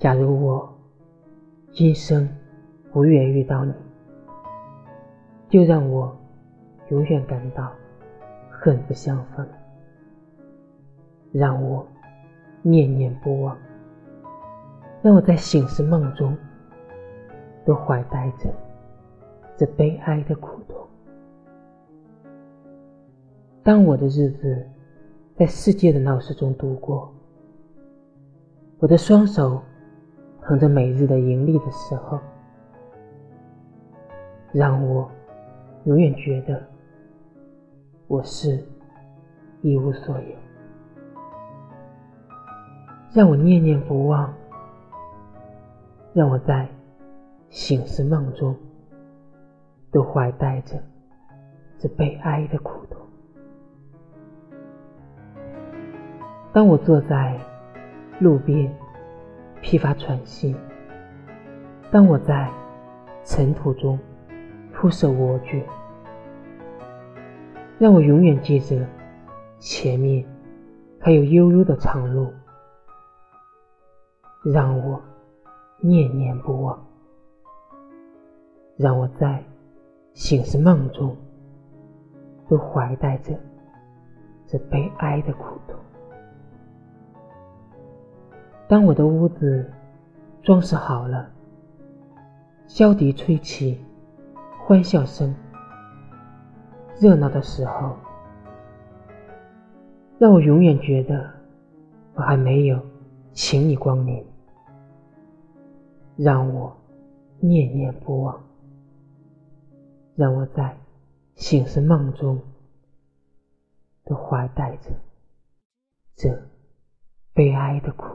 假如我今生不愿遇到你，就让我永远感到恨不相逢，让我念念不忘，让我在醒时梦中都怀带着这悲哀的苦痛。当我的日子在世界的闹市中度过，我的双手捧着每日的盈利的时候，让我永远觉得我是一无所有，让我念念不忘，让我在醒时梦中都怀带着这悲哀的苦痛。当我坐在路边疲乏喘息，当我在尘土中铺设蜗居，让我永远记着前面还有悠悠的长路，让我念念不忘，让我在醒时梦中都怀带着这悲哀的苦痛。当我的屋子装饰好了，箫笛吹起，欢笑声热闹的时候，让我永远觉得我还没有请你光临，让我念念不忘，让我在醒时梦中都怀带着这悲哀的苦。